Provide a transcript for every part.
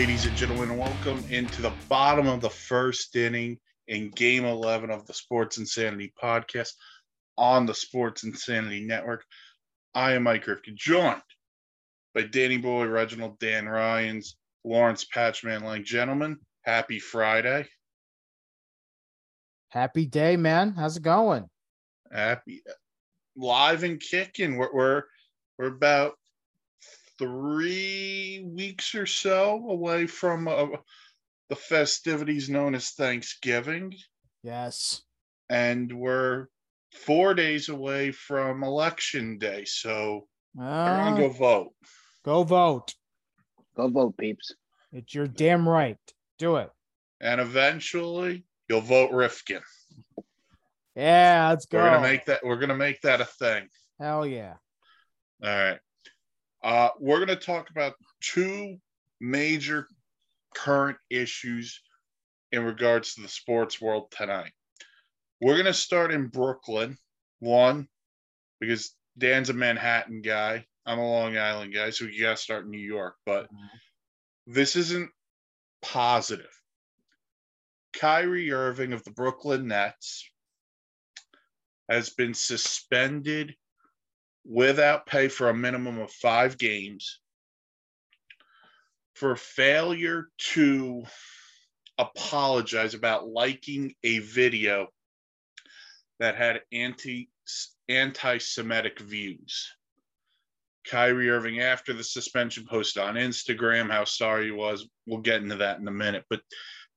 Ladies and gentlemen. Welcome into the bottom of the first inning in Game 11 of the Sports Insanity podcast on the Sports Insanity Network. I am Mike Rifkin, joined by Danny Boy, Reginald, Dan Ryans, Lawrence Patchman Lang, Gentlemen, happy Friday. Happy day, man. How's it going? Happy live and kicking. We're we're, we're about three weeks or so away from uh, the festivities known as Thanksgiving. Yes. And we're four days away from Election Day. So Uh, everyone go vote. go vote. Go vote, peeps. It's your damn right. Do it. And eventually you'll vote Rifkin. Yeah, let's go. We're gonna make that we're gonna make that a thing. Hell yeah. All right. Uh, we're going to talk about two major current issues in regards to the sports world tonight. We're going to start in Brooklyn. One, because Dan's a Manhattan guy. I'm a Long Island guy, so we got to start in New York. But this isn't positive. Kyrie Irving of the Brooklyn Nets has been suspended without pay for a minimum of five games for failure to apologize about liking a video that had anti anti-Semitic views. Kyrie Irving, after the suspension, posted on Instagram how sorry he was. We'll get into that in a minute. But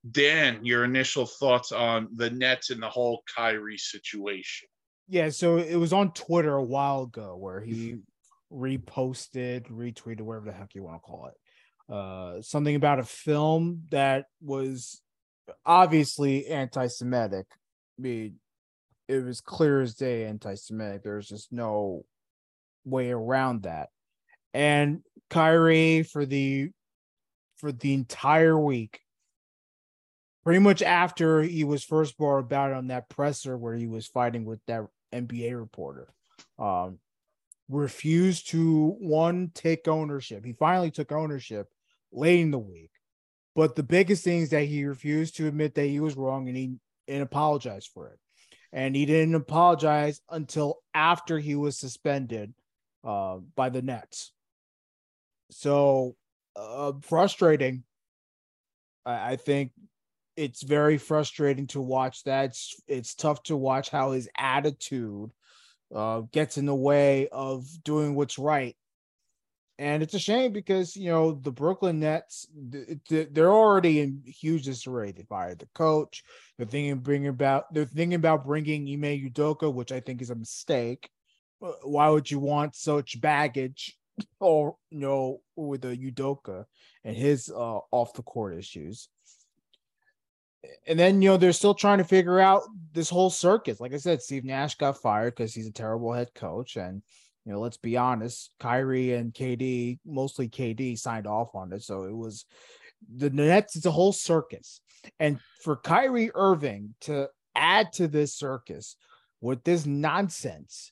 Dan, your initial thoughts on the Nets and the whole Kyrie situation? Yeah, so it was on Twitter a while ago where he reposted, retweeted, whatever the heck you want to call it. Uh something about a film that was obviously anti-Semitic. I mean, it was clear as day anti-Semitic. There's just no way around that. And Kyrie for the for the entire week, pretty much after he was first brought about on that presser where he was fighting with that NBA reporter, um, refused to one take ownership. He finally took ownership late in the week, but the biggest thing is that he refused to admit that he was wrong and he and apologized for it. And he didn't apologize until after he was suspended uh, by the Nets. So uh, frustrating. I, I think it's very frustrating to watch that. It's, it's tough to watch how his attitude uh, gets in the way of doing what's right. And it's a shame because you know the Brooklyn Nets, th- th- they're already in huge disarray. They fired the coach. They're thinking bringing about they're thinking about bringing Ime Udoka, which I think is a mistake. Uh, Why would you want such baggage, or you know, with the Udoka and his uh, off the court issues? And then you know they're still trying to figure out this whole circus. Like I said, Steve Nash got fired because he's a terrible head coach, and you know let's be honest, Kyrie and KD, mostly KD, signed off on it, so it was the Nets. It's a whole circus, and for Kyrie Irving to add to this circus with this nonsense,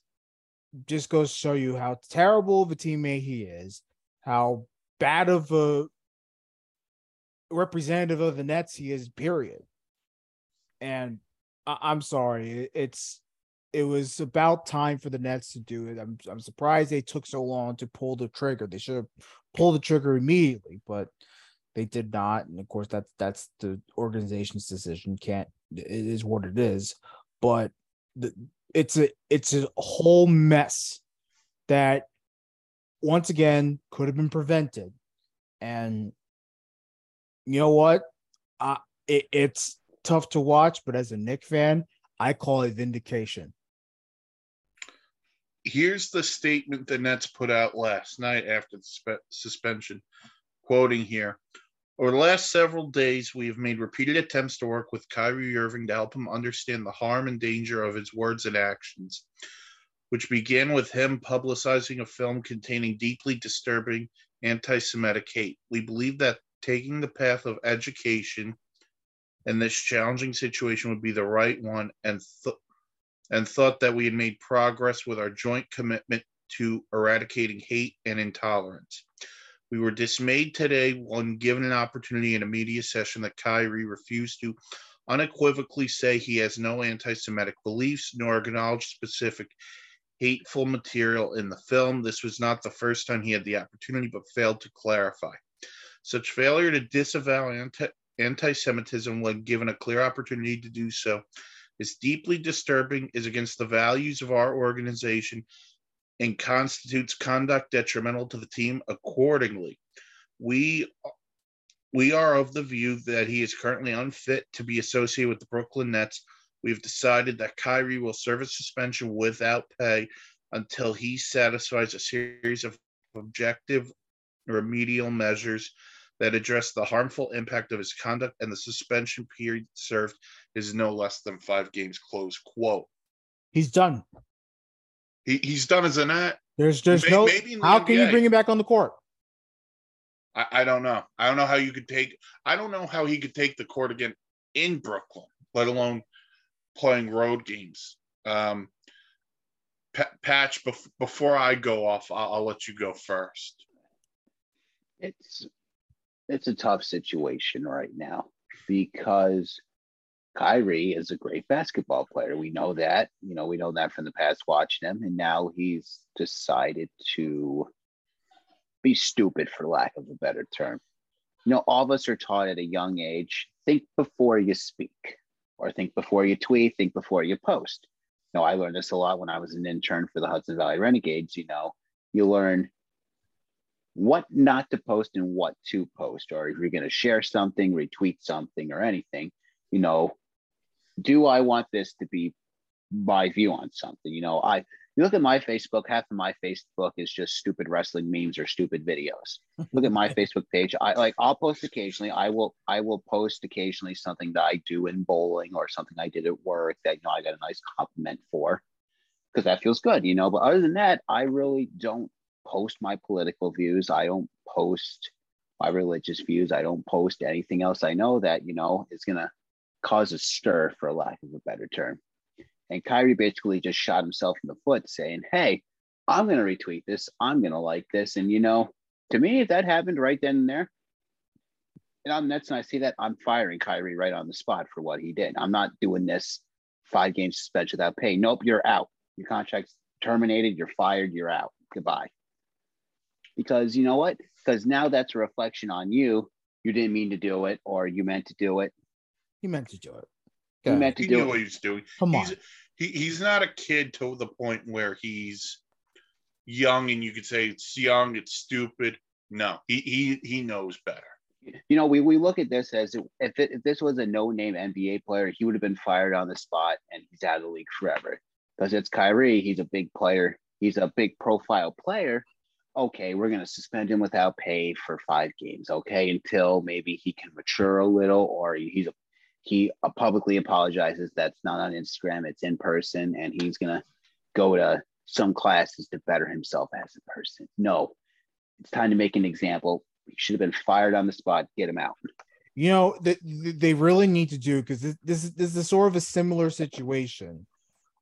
just goes to show you how terrible of a teammate he is, how bad of a representative of the Nets he is, period. And I- I'm sorry, it- it's it was about time for the Nets to do it. I'm I'm surprised they took so long to pull the trigger. They should have pulled the trigger immediately, but they did not. And of course, that's that's the organization's decision. Can't it is what it is. But the, it's a it's a whole mess that once again could have been prevented. And you know what? Uh, it, it's tough to watch, but as a Knick fan, I call it vindication. here's the statement the Nets put out last night after the spe- suspension. Quoting here Over the last several days, we have made repeated attempts to work with Kyrie Irving to help him understand the harm and danger of his words and actions, which began with him publicizing a film containing deeply disturbing anti Semitic hate. We believe that taking the path of education in this challenging situation would be the right one and th- and thought that we had made progress with our joint commitment to eradicating hate and intolerance. We were dismayed today when given an opportunity in a media session that Kyrie refused to unequivocally say he has no anti Semitic beliefs nor acknowledge specific hateful material in the film. This was not the first time he had the opportunity, but failed to clarify. Such failure to disavow anti Semitism when given a clear opportunity to do so is deeply disturbing, is against the values of our organization, and constitutes conduct detrimental to the team accordingly. We we are of the view that he is currently unfit to be associated with the Brooklyn Nets. We've decided that Kyrie will serve a suspension without pay until he satisfies a series of objective remedial measures that address the harmful impact of his conduct and the suspension period served is no less than five games close. Quote. He's done. He, he's done as an at there's there's maybe, no maybe how NBA, can you bring him back on the court? I, I don't know. I don't know how you could take i don't know how he could take the court again in brooklyn let alone playing road games. Um patch before i go off I'll, I'll let you go first. It's it's a tough situation right now because Kyrie is a great basketball player. We know that. You know, we know that from the past watching him. And now he's decided to be stupid, for lack of a better term. You know, all of us are taught at a young age think before you speak, or think before you tweet, think before you post. You know, I learned this a lot when I was an intern for the Hudson Valley Renegades. You know, you learn what not to post and what to post, or if you're going to share something, retweet something, or anything, you know, do I want this to be my view on something? You know, I you look at my Facebook, half of my Facebook is just stupid wrestling memes or stupid videos. look at my Facebook page. I like I'll post occasionally. I will I will post occasionally something that I do in bowling or something I did at work that you know I got a nice compliment for because that feels good, you know. But other than that, I really don't post my political views. I don't post my religious views. I don't post anything else I know that, you know, is going to cause a stir, for lack of a better term. And Kyrie basically just shot himself in the foot saying, hey, I'm going to retweet this. I'm going to like this. And, you know, to me, if that happened right then and there, and I'm Nets and I see that, I'm firing Kyrie right on the spot for what he did. I'm not doing this five game suspension without pay. Nope, you're out. Your contract's terminated. You're fired. You're out. Goodbye because you know what? Because now that's a reflection on you. You didn't mean to do it, or you meant to do it. He meant to do it. He meant to he do knew it. what he was doing. Come he's, on. He, he's not a kid to the point where he's young and you could say it's young, it's stupid. No, he he he knows better. You know, we, we look at this as if, it, if this was a no name NBA player, he would have been fired on the spot and he's out of the league forever. Because it's Kyrie, he's a big player, he's a big profile player, okay, we're going to suspend him without pay for five games, okay, until maybe he can mature a little or he's a, he uh, publicly apologizes that's not on Instagram, it's in person, and he's going to go to some classes to better himself as a person. No, it's time to make an example. He should have been fired on the spot. Get him out. You know, they, they really need to do because this, this, this is sort of a similar situation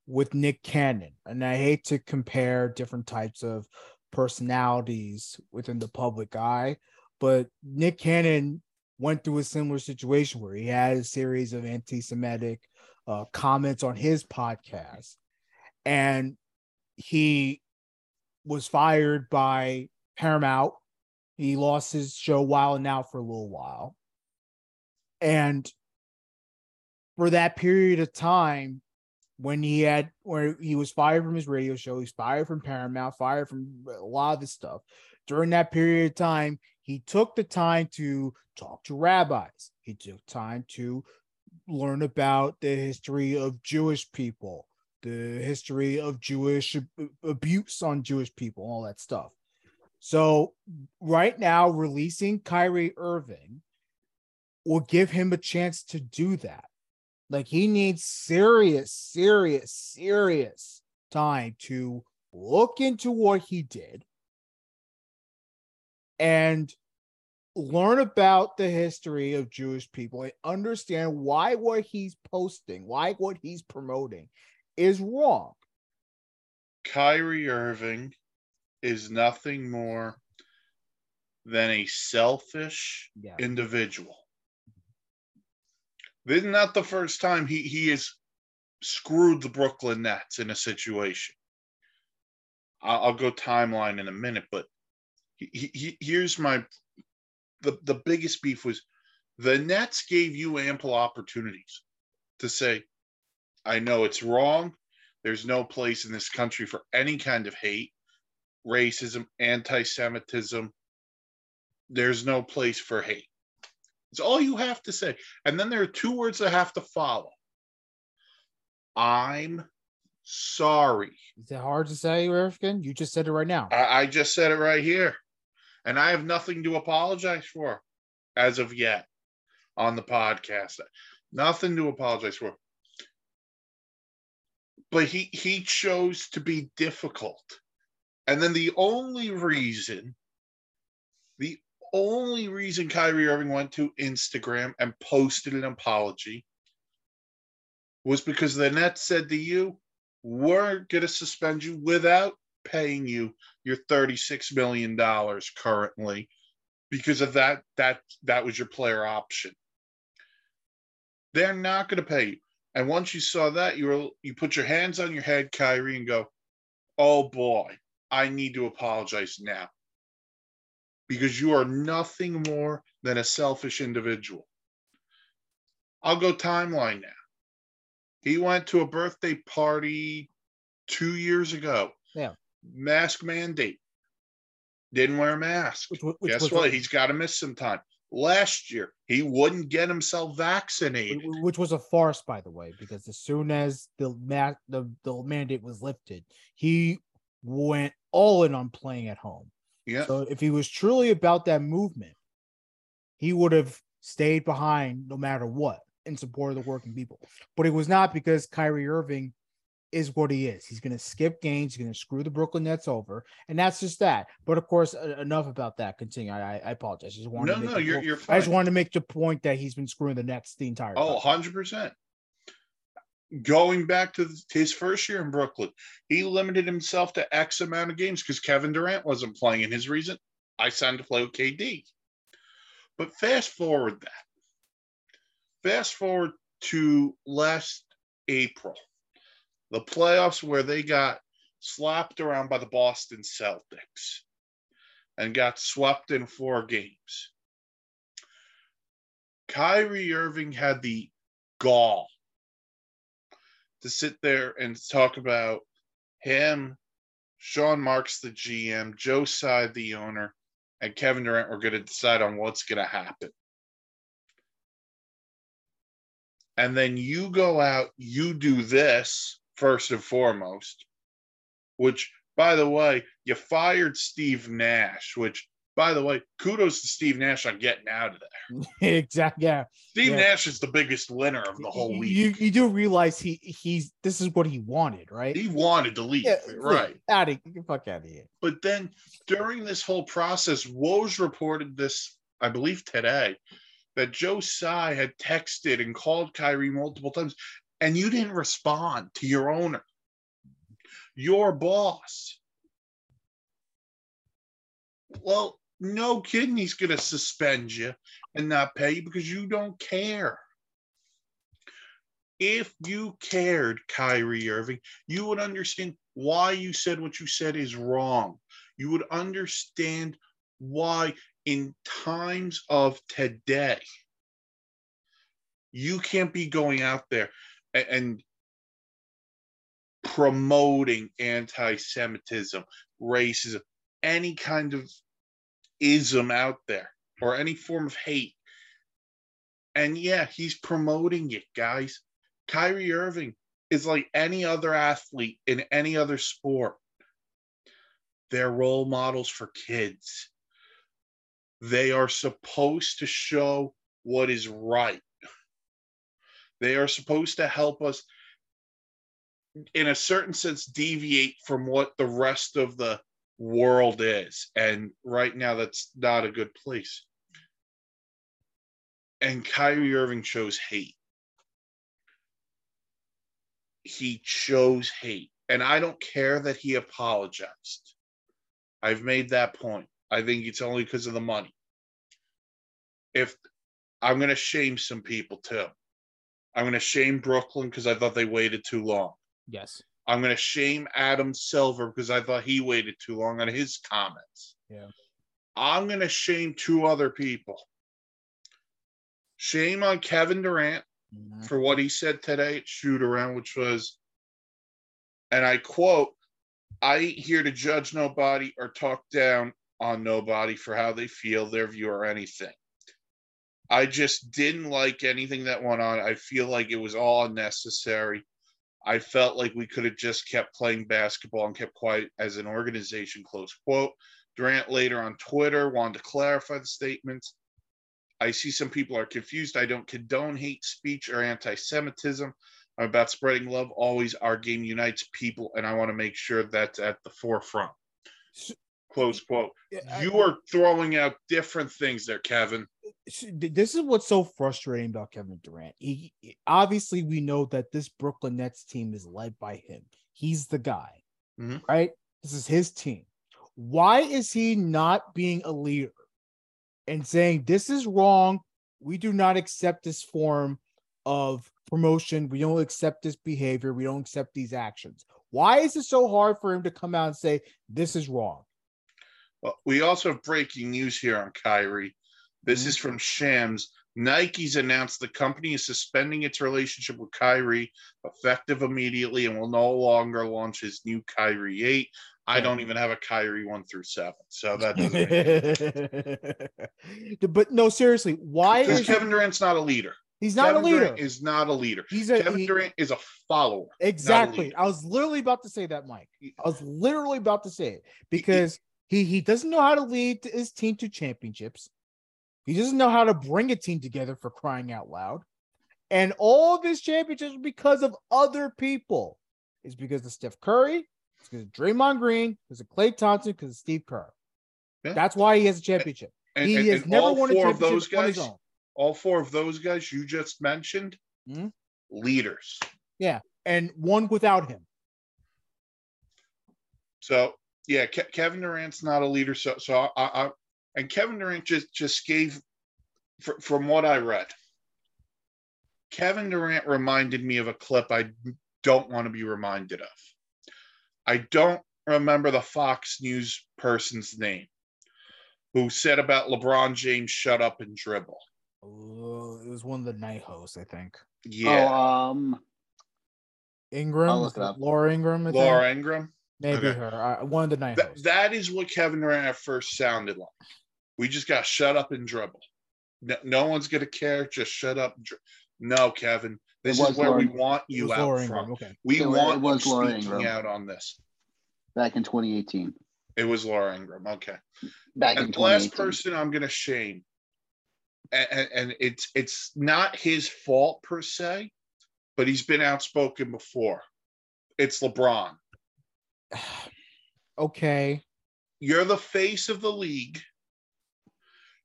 with Nick Cannon. And I hate to compare different types of personalities within the public eye. But Nick Cannon went through a similar situation where he had a series of anti Semitic uh, comments on his podcast. And he was fired by Paramount. He lost his show Wild 'N Out for a little while. And for that period of time, when he had where he was fired from his radio show, he's fired from Paramount, fired from a lot of this stuff. During that period of time, he took the time to talk to rabbis. He took time to learn about the history of Jewish people, the history of Jewish abuse on Jewish people, all that stuff. So right now, releasing Kyrie Irving will give him a chance to do that. Like he needs serious, serious, serious time to look into what he did and learn about the history of Jewish people and understand why what he's posting, why what he's promoting is wrong. Kyrie Irving is nothing more than a selfish yeah. individual. This is not the first time he, he has screwed the Brooklyn Nets in a situation. I'll, I'll go timeline in a minute, but he, he, here's my the, the biggest beef was the Nets gave you ample opportunities to say, I know it's wrong. There's no place in this country for any kind of hate, racism, anti Semitism. There's no place for hate. It's all you have to say. And then there are two words that have to follow I'm sorry. Is it hard to say, Rifkin? You just said it right now. I, I just said it right here. And I have nothing to apologize for as of yet on the podcast. Nothing to apologize for. But he he chose to be difficult. And then the only reason, the only reason Kyrie Irving went to Instagram and posted an apology was because the Nets said to you, we're going to suspend you without paying you your 36 million dollars currently because of that that that was your player option. They're not going to pay you. And once you saw that you were you put your hands on your head Kyrie and go oh boy I need to apologize now because you are nothing more than a selfish individual I'll go timeline now he went to a birthday party 2 years ago yeah mask mandate. Didn't wear a mask. Which, which Guess what? A, He's got to miss some time. Last year, he wouldn't get himself vaccinated, which was a farce, by the way, because as soon as the ma- the, the mandate was lifted, he went all in on playing at home. Yeah. So if he was truly about that movement, he would have stayed behind no matter what in support of the working people. But it was not because Kyrie Irving is what he is. He's going to skip games. He's going to screw the Brooklyn Nets over, and that's just that. But of course, uh, enough about that. Continue. I, I apologize. I just wanted no, no, you're, point. you're fine. I just wanted to make the point that he's been screwing the Nets the entire oh, 100 percent. Going back to his first year in Brooklyn, he limited himself to X amount of games because Kevin Durant wasn't playing. And his reason, I signed to play with KD. But fast forward that. Fast forward to last April the playoffs where they got slapped around by the Boston Celtics and got swept in four games. Kyrie Irving had the gall to sit there and talk about him, Sean Marks, the GM, Joe Tsai, the owner, and Kevin Durant were going to decide on what's going to happen. And then you go out, you do this, first and foremost, which, by the way, you fired Steve Nash, which, by the way, kudos to Steve Nash on getting out of there. exactly. Yeah. Steve yeah. Nash is the biggest winner of the whole week. You, you do realize he he's this is what he wanted, right? He wanted to leave, yeah, right? Out of fuck out of here. But then during this whole process, Woj reported this, I believe today, that Joe Tsai had texted and called Kyrie multiple times and you didn't respond to your owner, your boss. Well, no kidding, he's going to suspend you and not pay you because you don't care. If you cared, Kyrie Irving, you would understand why you said what you said is wrong. You would understand why, in times of today, you can't be going out there and promoting anti-Semitism, racism, any kind of ism out there or any form of hate. And yeah, he's promoting it, guys. Kyrie Irving is like any other athlete in any other sport. They're role models for kids. They are supposed to show what is right. They are supposed to help us, in a certain sense, deviate from what the rest of the world is. And right now, that's not a good place. And Kyrie Irving shows hate. He chose hate. And I don't care that he apologized. I've made that point. I think it's only because of the money. If I'm going to shame some people too, I'm going to shame Brooklyn because I thought they waited too long. Yes. I'm going to shame Adam Silver because I thought he waited too long on his comments. Yeah. I'm going to shame two other people. Shame on Kevin Durant Mhm. for what he said today at shoot around, which was, and I quote, I ain't here to judge nobody or talk down on nobody for how they feel, their view, or anything. I just didn't like anything that went on. I feel like it was all unnecessary. I felt like we could have just kept playing basketball and kept quiet as an organization, close quote. Durant later on Twitter wanted to clarify the statements. I see some people are confused. I don't condone hate speech or anti Semitism. I'm about spreading love. Always, our game unites people, and I want to make sure that's at the forefront. Close quote. Yeah, I- You are throwing out different things there, Kevin. This is what's so frustrating about Kevin Durant. He obviously we know that this Brooklyn Nets team is led by him. He's the guy, Mhm. right? This is his team. Why is he not being a leader and saying this is wrong? We do not accept this form of promotion. We don't accept this behavior. We don't accept these actions. Why is it so hard for him to come out and say this is wrong? Well, we also have breaking news here on Kyrie. This Mhm. is from Shams. Nike's announced the company is suspending its relationship with Kyrie effective immediately and will no longer launch his new Kyrie 8. I don't even have a Kyrie 1 through 7. So that doesn't make but no, seriously, why Because is Kevin Durant's not a leader. he's not Kevin a leader? Durant is not a leader. He's a Kevin he- Durant is a follower. exactly. leader. I was literally about to say that, Mike. I was literally about to say it because he he doesn't know how to lead his team to championships. He doesn't know how to bring a team together for crying out loud. And all of his championships are because of other people. It's because of Steph Curry, it's because of Draymond Green, because of Klay Thompson, because of Steve Kerr. Yeah. That's why he has a championship. And, he and- has and never won a championship those on his own. all four of those guys you just mentioned, Mhm. leaders. Yeah, and one without him. So yeah, Ke- Kevin Durant's not a leader. So so I, I and Kevin Durant just just gave, fr- from what I read, Kevin Durant reminded me of a clip I don't want to be reminded of. I don't remember the Fox News person's name who said about LeBron James shut up and dribble. Oh, it was one of the night hosts, I think. Yeah, Oh, um, Ingraham, I'll look it up. Laura Ingraham, I think? Laura Ingraham. maybe okay. her. Uh, one of the night That, hosts. that is what Kevin Durant at first sounded like. We just got shut up and dribble. No, no one's gonna care. Just shut up. Dri- no, Kevin. This It is was where we want you out Laura from. Okay. We It want it was you Laura speaking Ingraham. out on this. back in 2018. It was Laura Ingraham. Okay. Back in And the last person I'm gonna shame, and, and it's it's not his fault per se, but he's been outspoken before. It's LeBron. okay. You're the face of the league.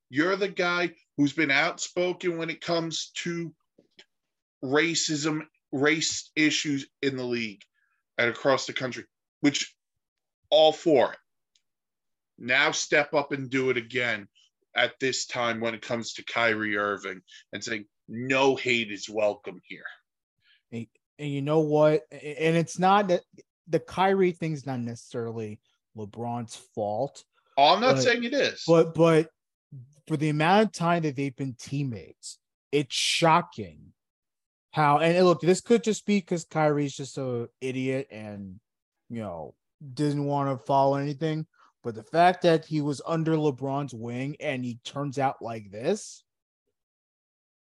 You're the guy who's been outspoken when it comes to racism, race issues in the league and across the country, which all for it. Now step up and do it again at this time when it comes to Kyrie Irving and saying no hate is welcome here. And you know what? And it's not that the Kyrie thing's not necessarily LeBron's fault, Oh, I'm not But- saying it is. but but for the amount of time that they've been teammates, it's shocking how. And look, this could just be because Kyrie's just a idiot and you know didn't want to follow anything. But the fact that he was under LeBron's wing and he turns out like this,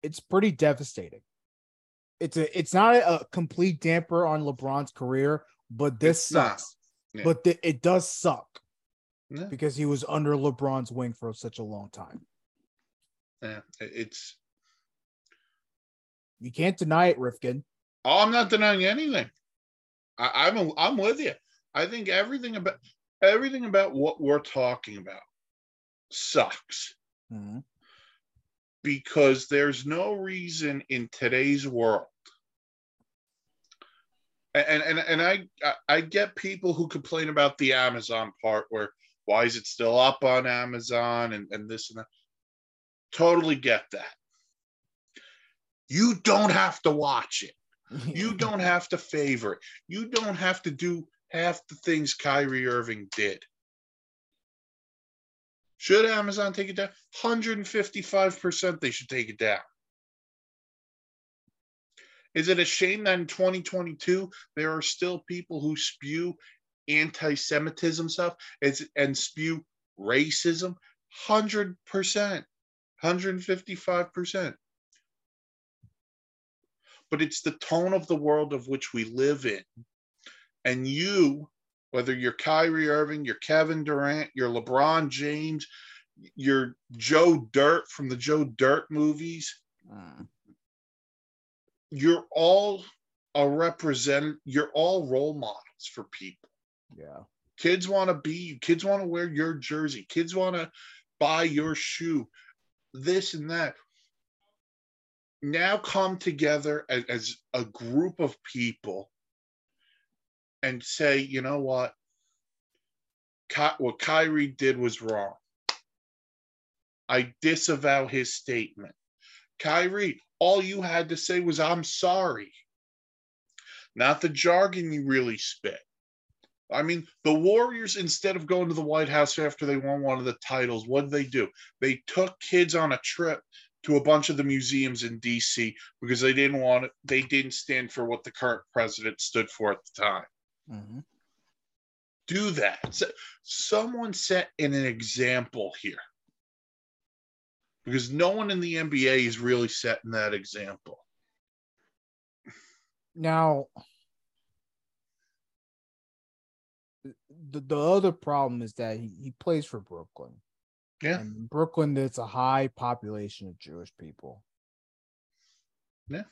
it's pretty devastating. it's a it's not a complete damper on LeBron's career, but this It's not. sucks. Yeah. But th- it does suck Yeah. because he was under LeBron's wing for such a long time. Yeah, it's. You can't deny it, Rifkin. Oh, I'm not denying anything. I, I'm I'm with you. I think everything about everything about what we're talking about sucks mm-hmm. because there's no reason in today's world. And and and I- I get people who complain about the Amazon part where why is it still up on Amazon and, and this and that. Totally get that. You don't have to watch it. You don't have to favor it. You don't have to do half the things Kyrie Irving did. Should Amazon take it down? 155% they should take it down. Is it a shame that in 2022 there are still people who spew anti-Semitism stuff it's, and spew racism? 100%, 155%. But it's the tone of the world of which we live in. And you, whether you're Kyrie Irving, you're Kevin Durant, you're LeBron James, you're Joe Dirt from the Joe Dirt movies, Mm. you're all a represent you're all role models for people yeah. kids want to be you. Kids want to wear your jersey. Kids want to buy your shoe. This and that. Now come together as, as a group of people and say you know what? Ky- what Kyrie did was wrong. I disavow his statement. Kyrie, all you had to say was, I'm sorry. Not the jargon you really spit. I mean, the Warriors, instead of going to the White House after they won one of the titles, what did they do? They took kids on a trip to a bunch of the museums in DC because they didn't want it, they didn't stand for what the current president stood for at the time. Mhm. Do that. So- Someone set in an example here. Because no one in the NBA is really setting that example. Now, the, the other problem is that he, he plays for Brooklyn. Yeah. And Brooklyn, there's a high population of Jewish people. Yeah.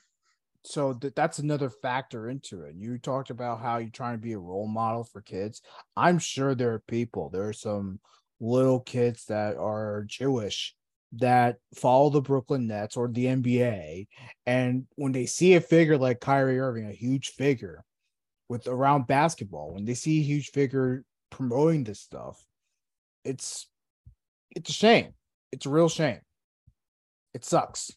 So th- that's another factor into it. You talked about how you're trying to be a role model for kids. I'm sure there are people, there are some little kids that are Jewish that follow the Brooklyn Nets or the NBA. And when they see a figure like Kyrie Irving, a huge figure with around basketball, when they see a huge figure promoting this stuff, it's it's a shame. It's a real shame. It sucks.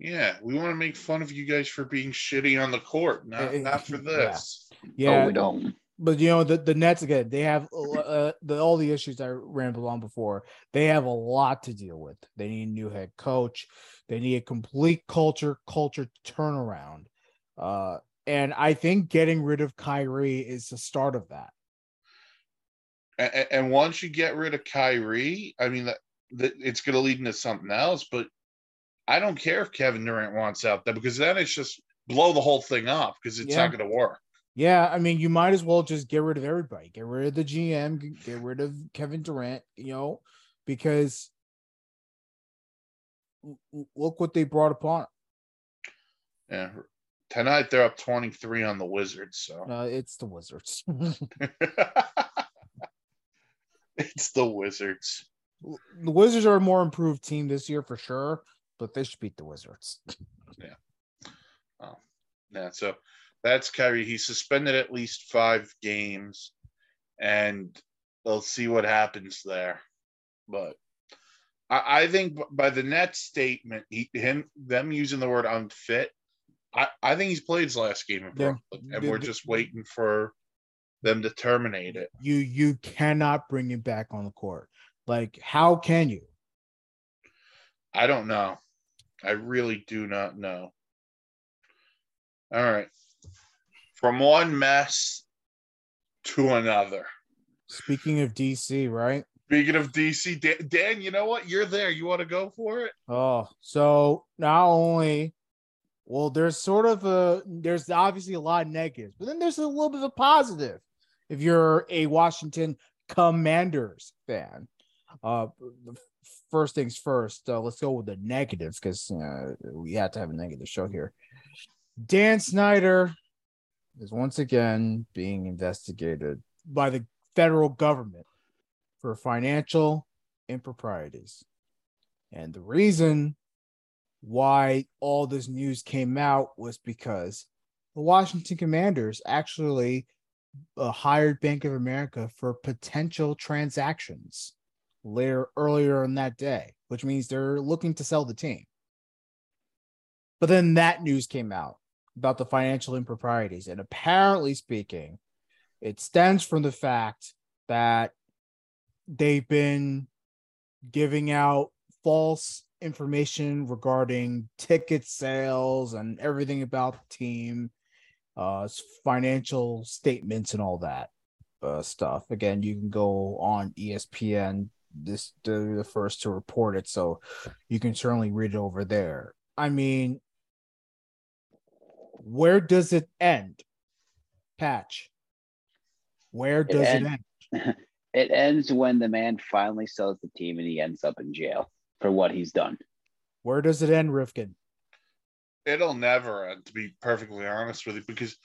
Yeah, we want to make fun of you guys for being shitty on the court, not, Eh, not for yeah. this. Yeah, Oh, we don't. but you know the, the Nets again. They have uh, the all the issues I rambled on before. They have a lot to deal with. They need a new head coach. They need a complete culture culture turnaround. Uh, and I think getting rid of Kyrie is the start of that. And, and once you get rid of Kyrie, I mean, that, that it's going to lead into something else. But I don't care if Kevin Durant wants out there because then it's just blow the whole thing up because it's Yeah. not going to work. Yeah, I mean, you might as well just get rid of everybody. Get rid of the GM. Get rid of Kevin Durant. You know, because look what they brought upon. Yeah. Tonight they're up 23 on the Wizards. So Uh, it's the Wizards. it's the Wizards. the Wizards are a more improved team this year for sure, but they should beat the Wizards. Yeah, so that's Kyrie. He's suspended at least five games, and they'll see what happens there. But I, I think by the Nets statement, he, him, them using the word unfit, I, I think he's played his last game in Yeah. Brooklyn, and The- we're just waiting for them to terminate it. You you cannot bring him back on the court. Like, how can you? I don't know. I really do not know. All right. From one mess to another. Speaking of DC, right? Speaking of DC, Dan, Dan, you know what? You're there. You want to go for it? Oh, so not only Well, there's sort of a there's obviously a lot of negatives, but then there's a little bit of a positive if you're a Washington Commanders fan. Uh, first things first, uh, let's go with the negatives because uh, we had to have a negative show here. Dan Snyder is once again being investigated by the federal government for financial improprieties. And the reason why all this news came out was because the Washington Commanders actually uh, hired Bank of America for potential transactions later earlier in that day, which means they're looking to sell the team. But then that news came out about the financial improprieties, and apparently speaking, it stems from the fact that they've been giving out false information regarding ticket sales and everything about the team, uh, financial statements and all that uh, stuff. Again, you can go on ESPN. This they're the first to report it, so you can certainly read it over there. I mean, where does it end? Patch. Where does it, end? It, end? it ends when the man finally sells the team and he ends up in jail for what he's done. Where does it end, Rifkin? It'll never end, to be perfectly honest with you, because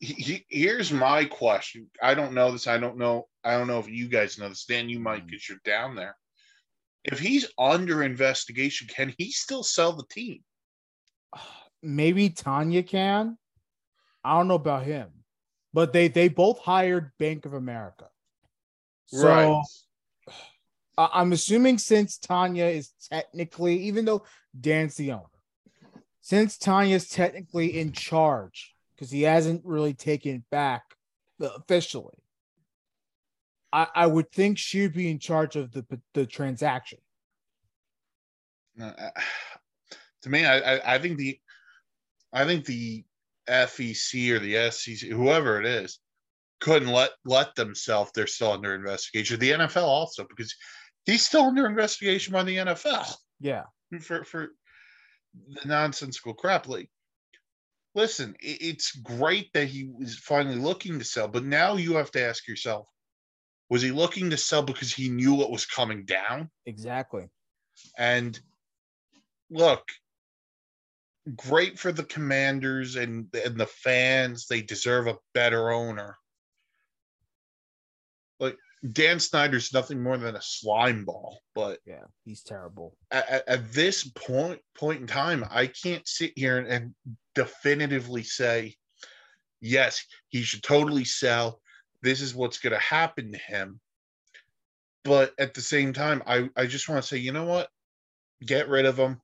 he, he, here's my question. I don't know this. I don't know. I don't know if you guys know this. Dan, you might because mm. you're down there. If he's under investigation, can he still sell the team? Maybe Tanya can. I don't know about him, but they they both hired Bank of America. So right. I'm assuming since Tanya is technically, even though Dan's the owner, since Tanya's technically in charge because he hasn't really taken back officially, I, I would think she'd be in charge of the the transaction. Uh, to me, I, I, I think the I think the FEC or the SEC, whoever it is, couldn't let let themselves. They're still under investigation. The NFL also because he's still under investigation by the NFL. Yeah, for for the nonsensical crap. Like, listen, it, it's great that he was finally looking to sell, but now you have to ask yourself: Was he looking to sell because he knew what was coming down? Exactly. And look, great for the commanders and and the fans. They deserve a better owner. Dan Snyder's nothing more than a slime ball, but yeah, he's terrible. At, at this point point in time, I can't sit here and, and definitively say, yes, he should totally sell. This is what's going to happen to him. But at the same time, I, I just want to say, you know what? Get rid of him.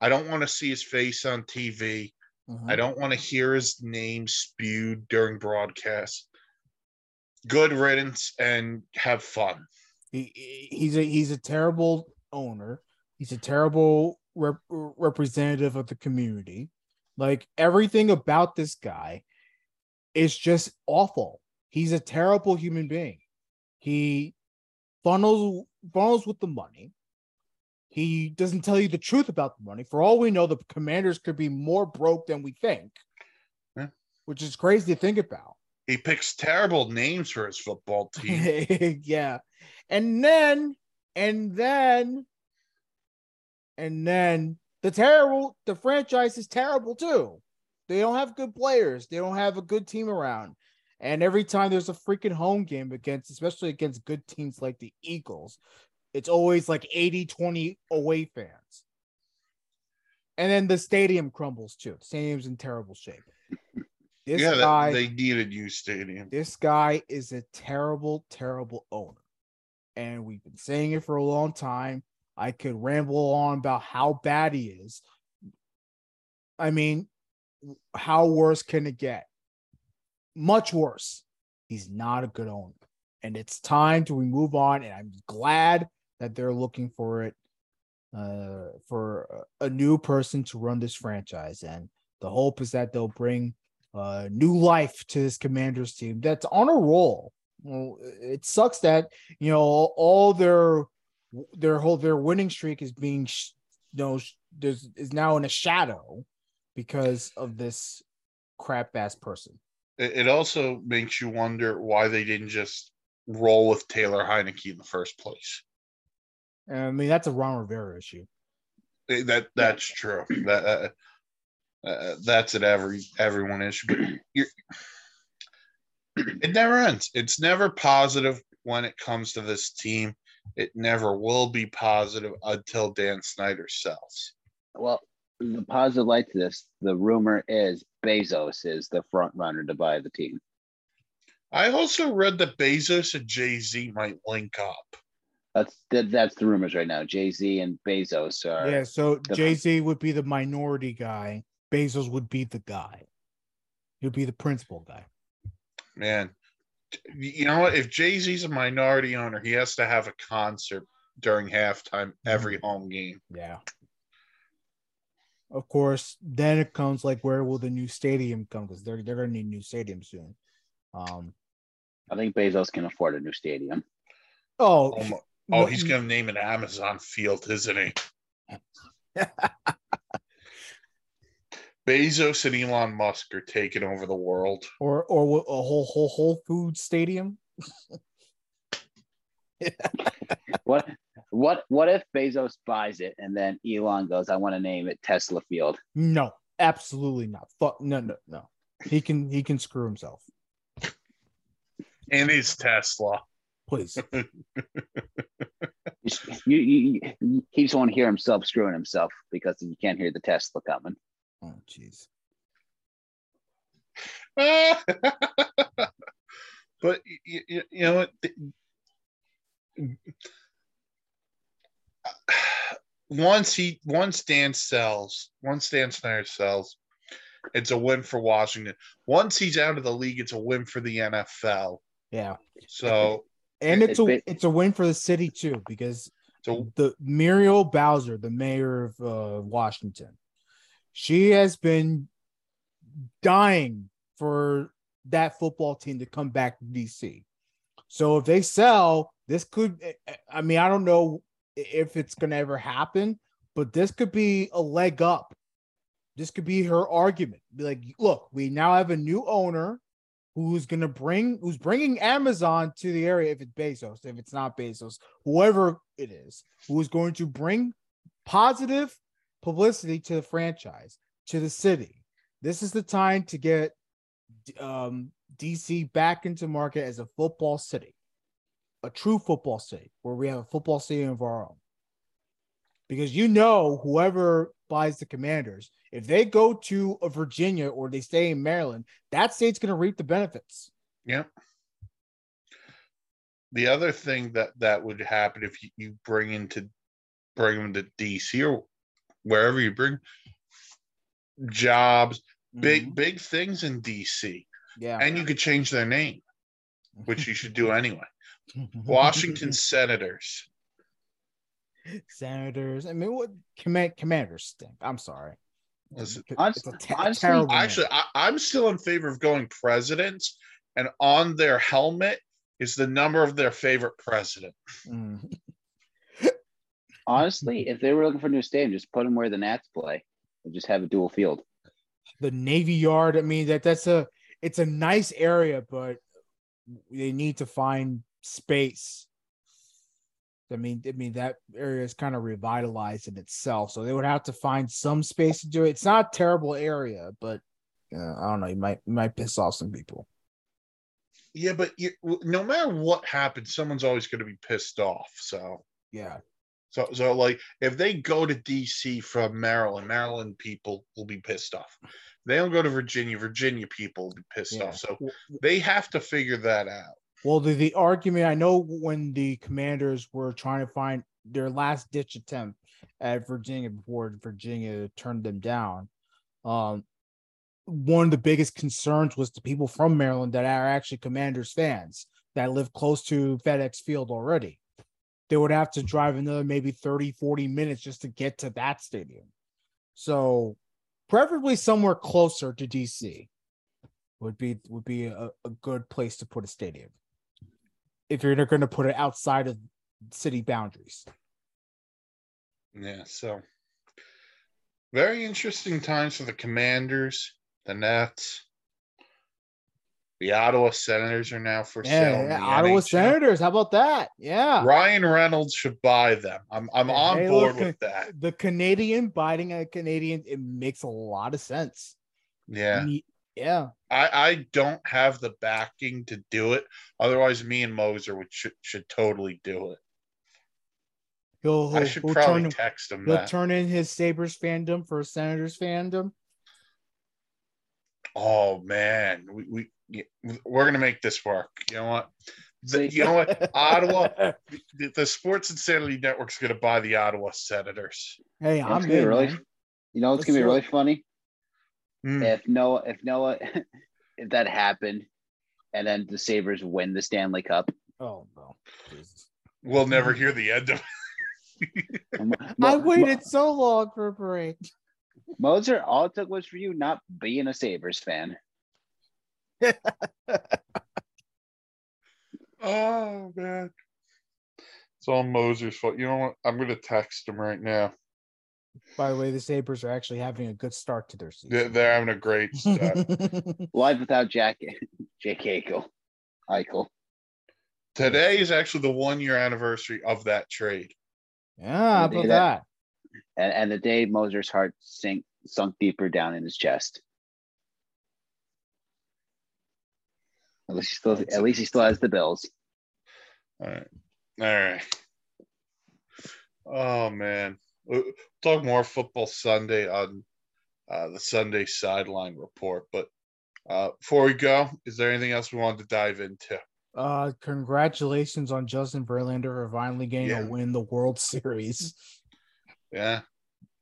I don't want to see his face on TV. Mm-hmm. I don't want to hear his name spewed during broadcasts good riddance and have fun. He, he's a he's a terrible owner. He's a terrible rep, representative of the community. Like everything about this guy is just awful. He's a terrible human being. He funnels funnels with the money. He doesn't tell you the truth about the money. For all we know, the commanders could be more broke than we think, yeah. which is crazy to think about. He picks terrible names for his football team. yeah. And then, and then, and then the terrible, the franchise is terrible too. They don't have good players. They don't have a good team around. And every time there's a freaking home game against, especially against good teams like the Eagles, it's always like 80 20 away fans. And then the stadium crumbles too. The stadium's in terrible shape. This yeah, guy, they needed you stadium. This guy is a terrible, terrible owner. And we've been saying it for a long time. I could ramble on about how bad he is. I mean, how worse can it get? Much worse. He's not a good owner. And it's time to move on. And I'm glad that they're looking for it uh, for a new person to run this franchise. And the hope is that they'll bring uh, new life to this Commanders team that's on a roll. Well, it sucks that you know all their their whole their winning streak is being you know there's is now in a shadow because of this crap ass person. It, it also makes you wonder why they didn't just roll with Taylor Heinicke in the first place. I mean, that's a Ron Rivera issue. That that's true. That uh, uh, that's an every everyone issue. But you're, it never ends. It's never positive when it comes to this team. It never will be positive until Dan Snyder sells. Well, the positive light to this, the rumor is Bezos is the front runner to buy the team. I also read that Bezos and Jay Z might link up. That's that, that's the rumors right now. Jay Z and Bezos are. Yeah, so Jay Z would be the minority guy. Bezos would be the guy. He'd be the principal guy. Man, you know what? If Jay Z's a minority owner, he has to have a concert during halftime every home game. Yeah. Of course, then it comes like where will the new stadium come? Because they're they're gonna need a new stadium soon. Um. I think Bezos can afford a new stadium. Oh. Oh, oh he's going to name an Amazon field, isn't he? Bezos and Elon Musk are taking over the world. or or a whole whole Whole Food stadium. What what what if Bezos buys it and then Elon goes, I want to name it Tesla Field. No, absolutely not. Fuck no no no. He can he can screw himself. And his Tesla. Please. You, you, you, he just want to hear himself screwing himself because you can't hear the Tesla coming. Oh jeez. but you, you, you know what? Once he once Dan sells, once Dan Snyder sells, it's a win for Washington. Once he's out of the league, it's a win for the NFL. Yeah. So, And it's It's a it's a win for the city too, because so the Muriel Bowser, the mayor of uh, Washington, she has been dying for that football team to come back to DC. So if they sell, this could I mean, I don't know if it's gonna ever happen, but this could be a leg up. This could be her argument. Be like, look, we now have a new owner who's gonna bring who's bringing Amazon to the area if it's Bezos, if it's not Bezos, whoever it is, who is going to bring positive publicity to the franchise, to the city. This is the time to get um, DC back into market as a football city, a true football city where we have a football stadium of our own. Because you know, whoever buys the commanders, if they go to a Virginia or they stay in Maryland, that state's going to reap the benefits. yeah. The other thing that that would happen if you, you bring into bring them to DC or wherever you bring jobs, big big things in DC, yeah. and you could change their name, which you should do anyway. Washington Senators. Senators. I mean, what command commanders stink. I'm sorry. Listen, Honest- It's a te- honestly, terrible name. Actually, I, I'm still in favor of going presidents, and on their helmet is the number of their favorite president. Mm. Honestly, if they were looking for a new stadium, just put them where the Nats play and just have a dual field. the Navy Yard. I mean, that that's a it's a nice area, but they need to find space. I mean, I mean that area is kind of revitalized in itself, so they would have to find some space to do it. It's not a terrible area, but uh, I don't know. You might you might piss off some people. Yeah, but you, no matter what happens, someone's always going to be pissed off. So, Yeah, so, so like if they go to DC from Maryland, Maryland people will be pissed off. They don't go to Virginia, Virginia people will be pissed Yeah. off. So they have to figure that out. Well, the, the argument I know when the commanders were trying to find their last ditch attempt at Virginia before Virginia turned them down, um, one of the biggest concerns was the people from Maryland that are actually commanders fans that live close to FedEx Field already. They would have to drive another maybe 30, 40 minutes just to get to that stadium. So, preferably somewhere closer to DC would be would be a, a good place to put a stadium if you're going to put it outside of city boundaries. Yeah. So Very interesting times for the Commanders, the Nets. The Ottawa Senators are now for Yeah, sale. yeah, Ottawa NHL. Senators. How about that? Yeah. Ryan Reynolds should buy them. I'm I'm on hey, board look, with that. The Canadian biting a Canadian, it makes a lot of sense. Yeah. Ye- Yeah. I, I don't have the backing to do it. Otherwise, me and Moser would should, should totally do it. He'll, I he'll, should he'll probably turn, text him he'll that. turn in his Sabres fandom for Senators fandom. oh man, we, we yeah, we're gonna make this work. You know what? The- you know what? Ottawa, the, the Sports Insanity Network's gonna buy the Ottawa Senators. Hey, You know, it's I'm gonna in. really, man. you know, it's gonna be really it. funny Hmm. if Noah, if Noah, if that happened, and then the Sabres win the Stanley Cup. Oh no. Jesus. We'll never hear the end of it. I waited so long for a break. Moser, all it took was for you not being a Sabres fan. Oh man. It's all Moser's fault. You know what? I'm gonna text him right now. By the way, the Sabres are actually having a good start to their They're, season. they're having a great start. Live without Jack, Jake Eichel. Eichel. Today is actually the one year anniversary of that trade. yeah, how They about do that? And, and the day Moser's heart sink, sunk deeper down in his chest. At least he still, at least he still has the Bills. All right. All right. Oh man. We'll talk more football Sunday on uh, the Sunday sideline report. But uh, before we go, is there anything else we wanted to dive into? Uh, congratulations on Justin Verlander for finally getting Yeah. a win the World Series. Yeah.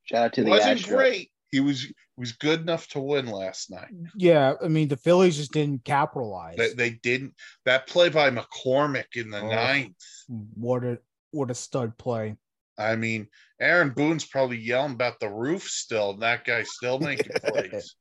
Shout out to It the wasn't Astros. great. He was he was good enough to win last night. Yeah, I mean the Phillies just didn't capitalize. They, they didn't that play by McCormick in the Oh. ninth. what a what a stud play. I mean, Aaron Boone's probably yelling about the roof still, and that guy's still making plays.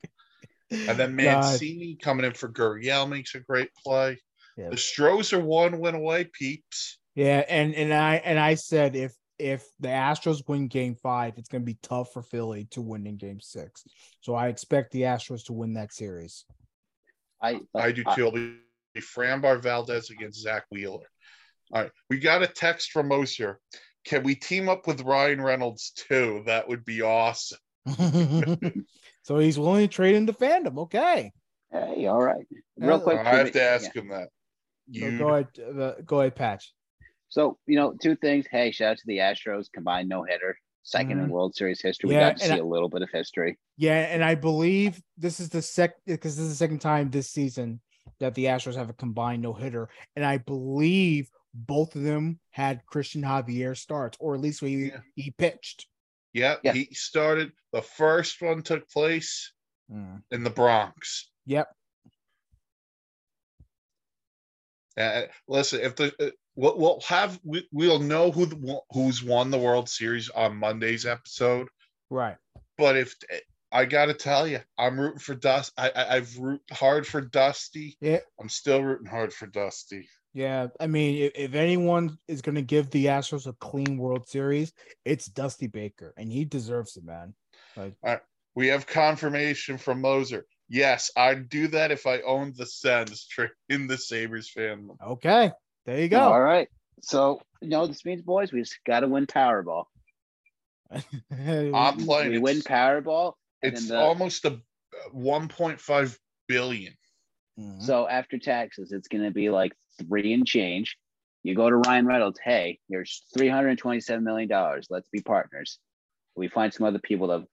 And then God, Mancini coming in for Gurriel makes a great play. Yeah. The Stros are one win away, peeps. yeah, and and I and I said if if the Astros win Game Five, it's going to be tough for Philly to win in Game Six. So I expect the Astros to win that series. I, I do too. It'll be Framber Valdez against Zack Wheeler. All right. We got a text from Moser. Can we team up with Ryan Reynolds too? That would be awesome. so he's willing to trade into fandom. Okay, Hey, all right. Real quick. I have to yeah. ask him that. so You go ahead, uh, go ahead, Patch. So, you know, two things. Hey, shout out to the Astros combined no hitter, 2nd in Mhm. World Series history. We got to see I- a little bit of history. Yeah, and I believe this is the sec because this is the second time this season that the Astros have a combined no hitter, and I believe both of them had Cristian Javier starts, or at least he Yeah. he pitched. Yep, Yeah. he started. The first one took place Mm. in the Bronx. Yep. Uh, listen, if the uh, we'll, we'll have we, we'll know who the, who's won the World Series on Monday's episode. Right. But if I got to tell you, I'm rooting for Dust. I, I I've root hard for Dusty. Yeah. I'm still rooting hard for Dusty. Yeah. I mean, if, if anyone is going to give the Astros a clean World Series, it's Dusty Baker, and he deserves it, man. Like, We have confirmation from Moser. Yes, I'd do that if I owned the Sens trick in the Sabres fan. okay, there you go. All right. So, you know, this means, boys, we just got to win Powerball. I'm playing. We win it's Powerball. it's the- almost a 1.5 billion. Mhm. So after taxes, it's going to be like three and change. You go to Ryan Reynolds. Hey, here's three hundred twenty-seven million dollars. Let's be partners. We find some other people to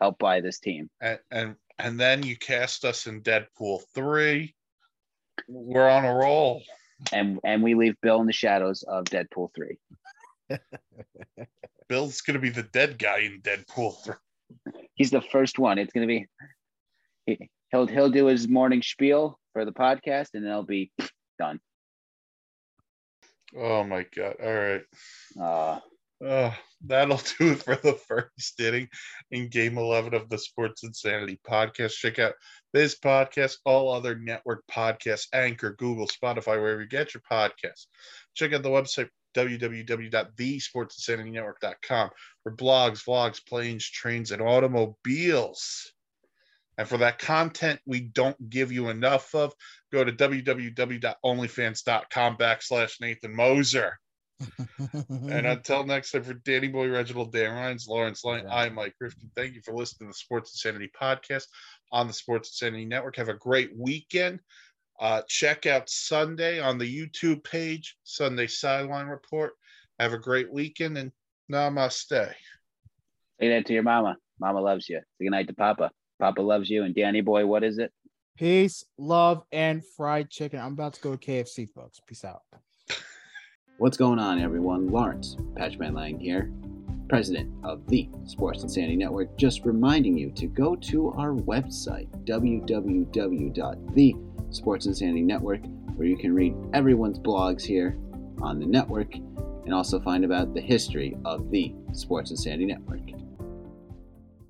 help buy this team. and and and then you cast us in Deadpool three. We're on a roll. and and we leave Bill in the shadows of Deadpool three. Bill's gonna be the dead guy in Deadpool three. He's the first one. It's gonna be he, he'll he'll do his morning spiel for the podcast, and then it'll be done. Oh my god! All right, Uh, uh, that'll do it for the first inning in Game Eleven of the Sports Insanity podcast. Check out this podcast, all other network podcasts, Anchor, Google, Spotify, wherever you get your podcasts. Check out the website www.thesportsinsanitynetwork.com for blogs, vlogs, planes, trains, and automobiles. And for that content we don't give you enough of, go to www.onlyfans.com backslash Nathan Moser. And until next time, for Danny Boy, Reginald, Dan Ryan, Lawrence Lang, I'm Mike Rifkin. Thank you for listening to the Sports Insanity podcast on the Sports Insanity Network. Have a great weekend. Uh, check out Sunday on the YouTube page, Sunday Sideline Report. Have a great weekend and namaste. Say that to your mama. Mama loves you. Say good night to Papa. Papa loves you. And Danny Boy, what is it? Peace, love, and fried chicken. I'm about to go to KFC, folks. Peace out. What's going on, everyone? Lawrence Patchman Lang here, president of the Sports Insanity Network. Just reminding you to go to our website, www.the Insanity Network, where you can read everyone's blogs here on the network and also find about the history of the Sports Insanity Network.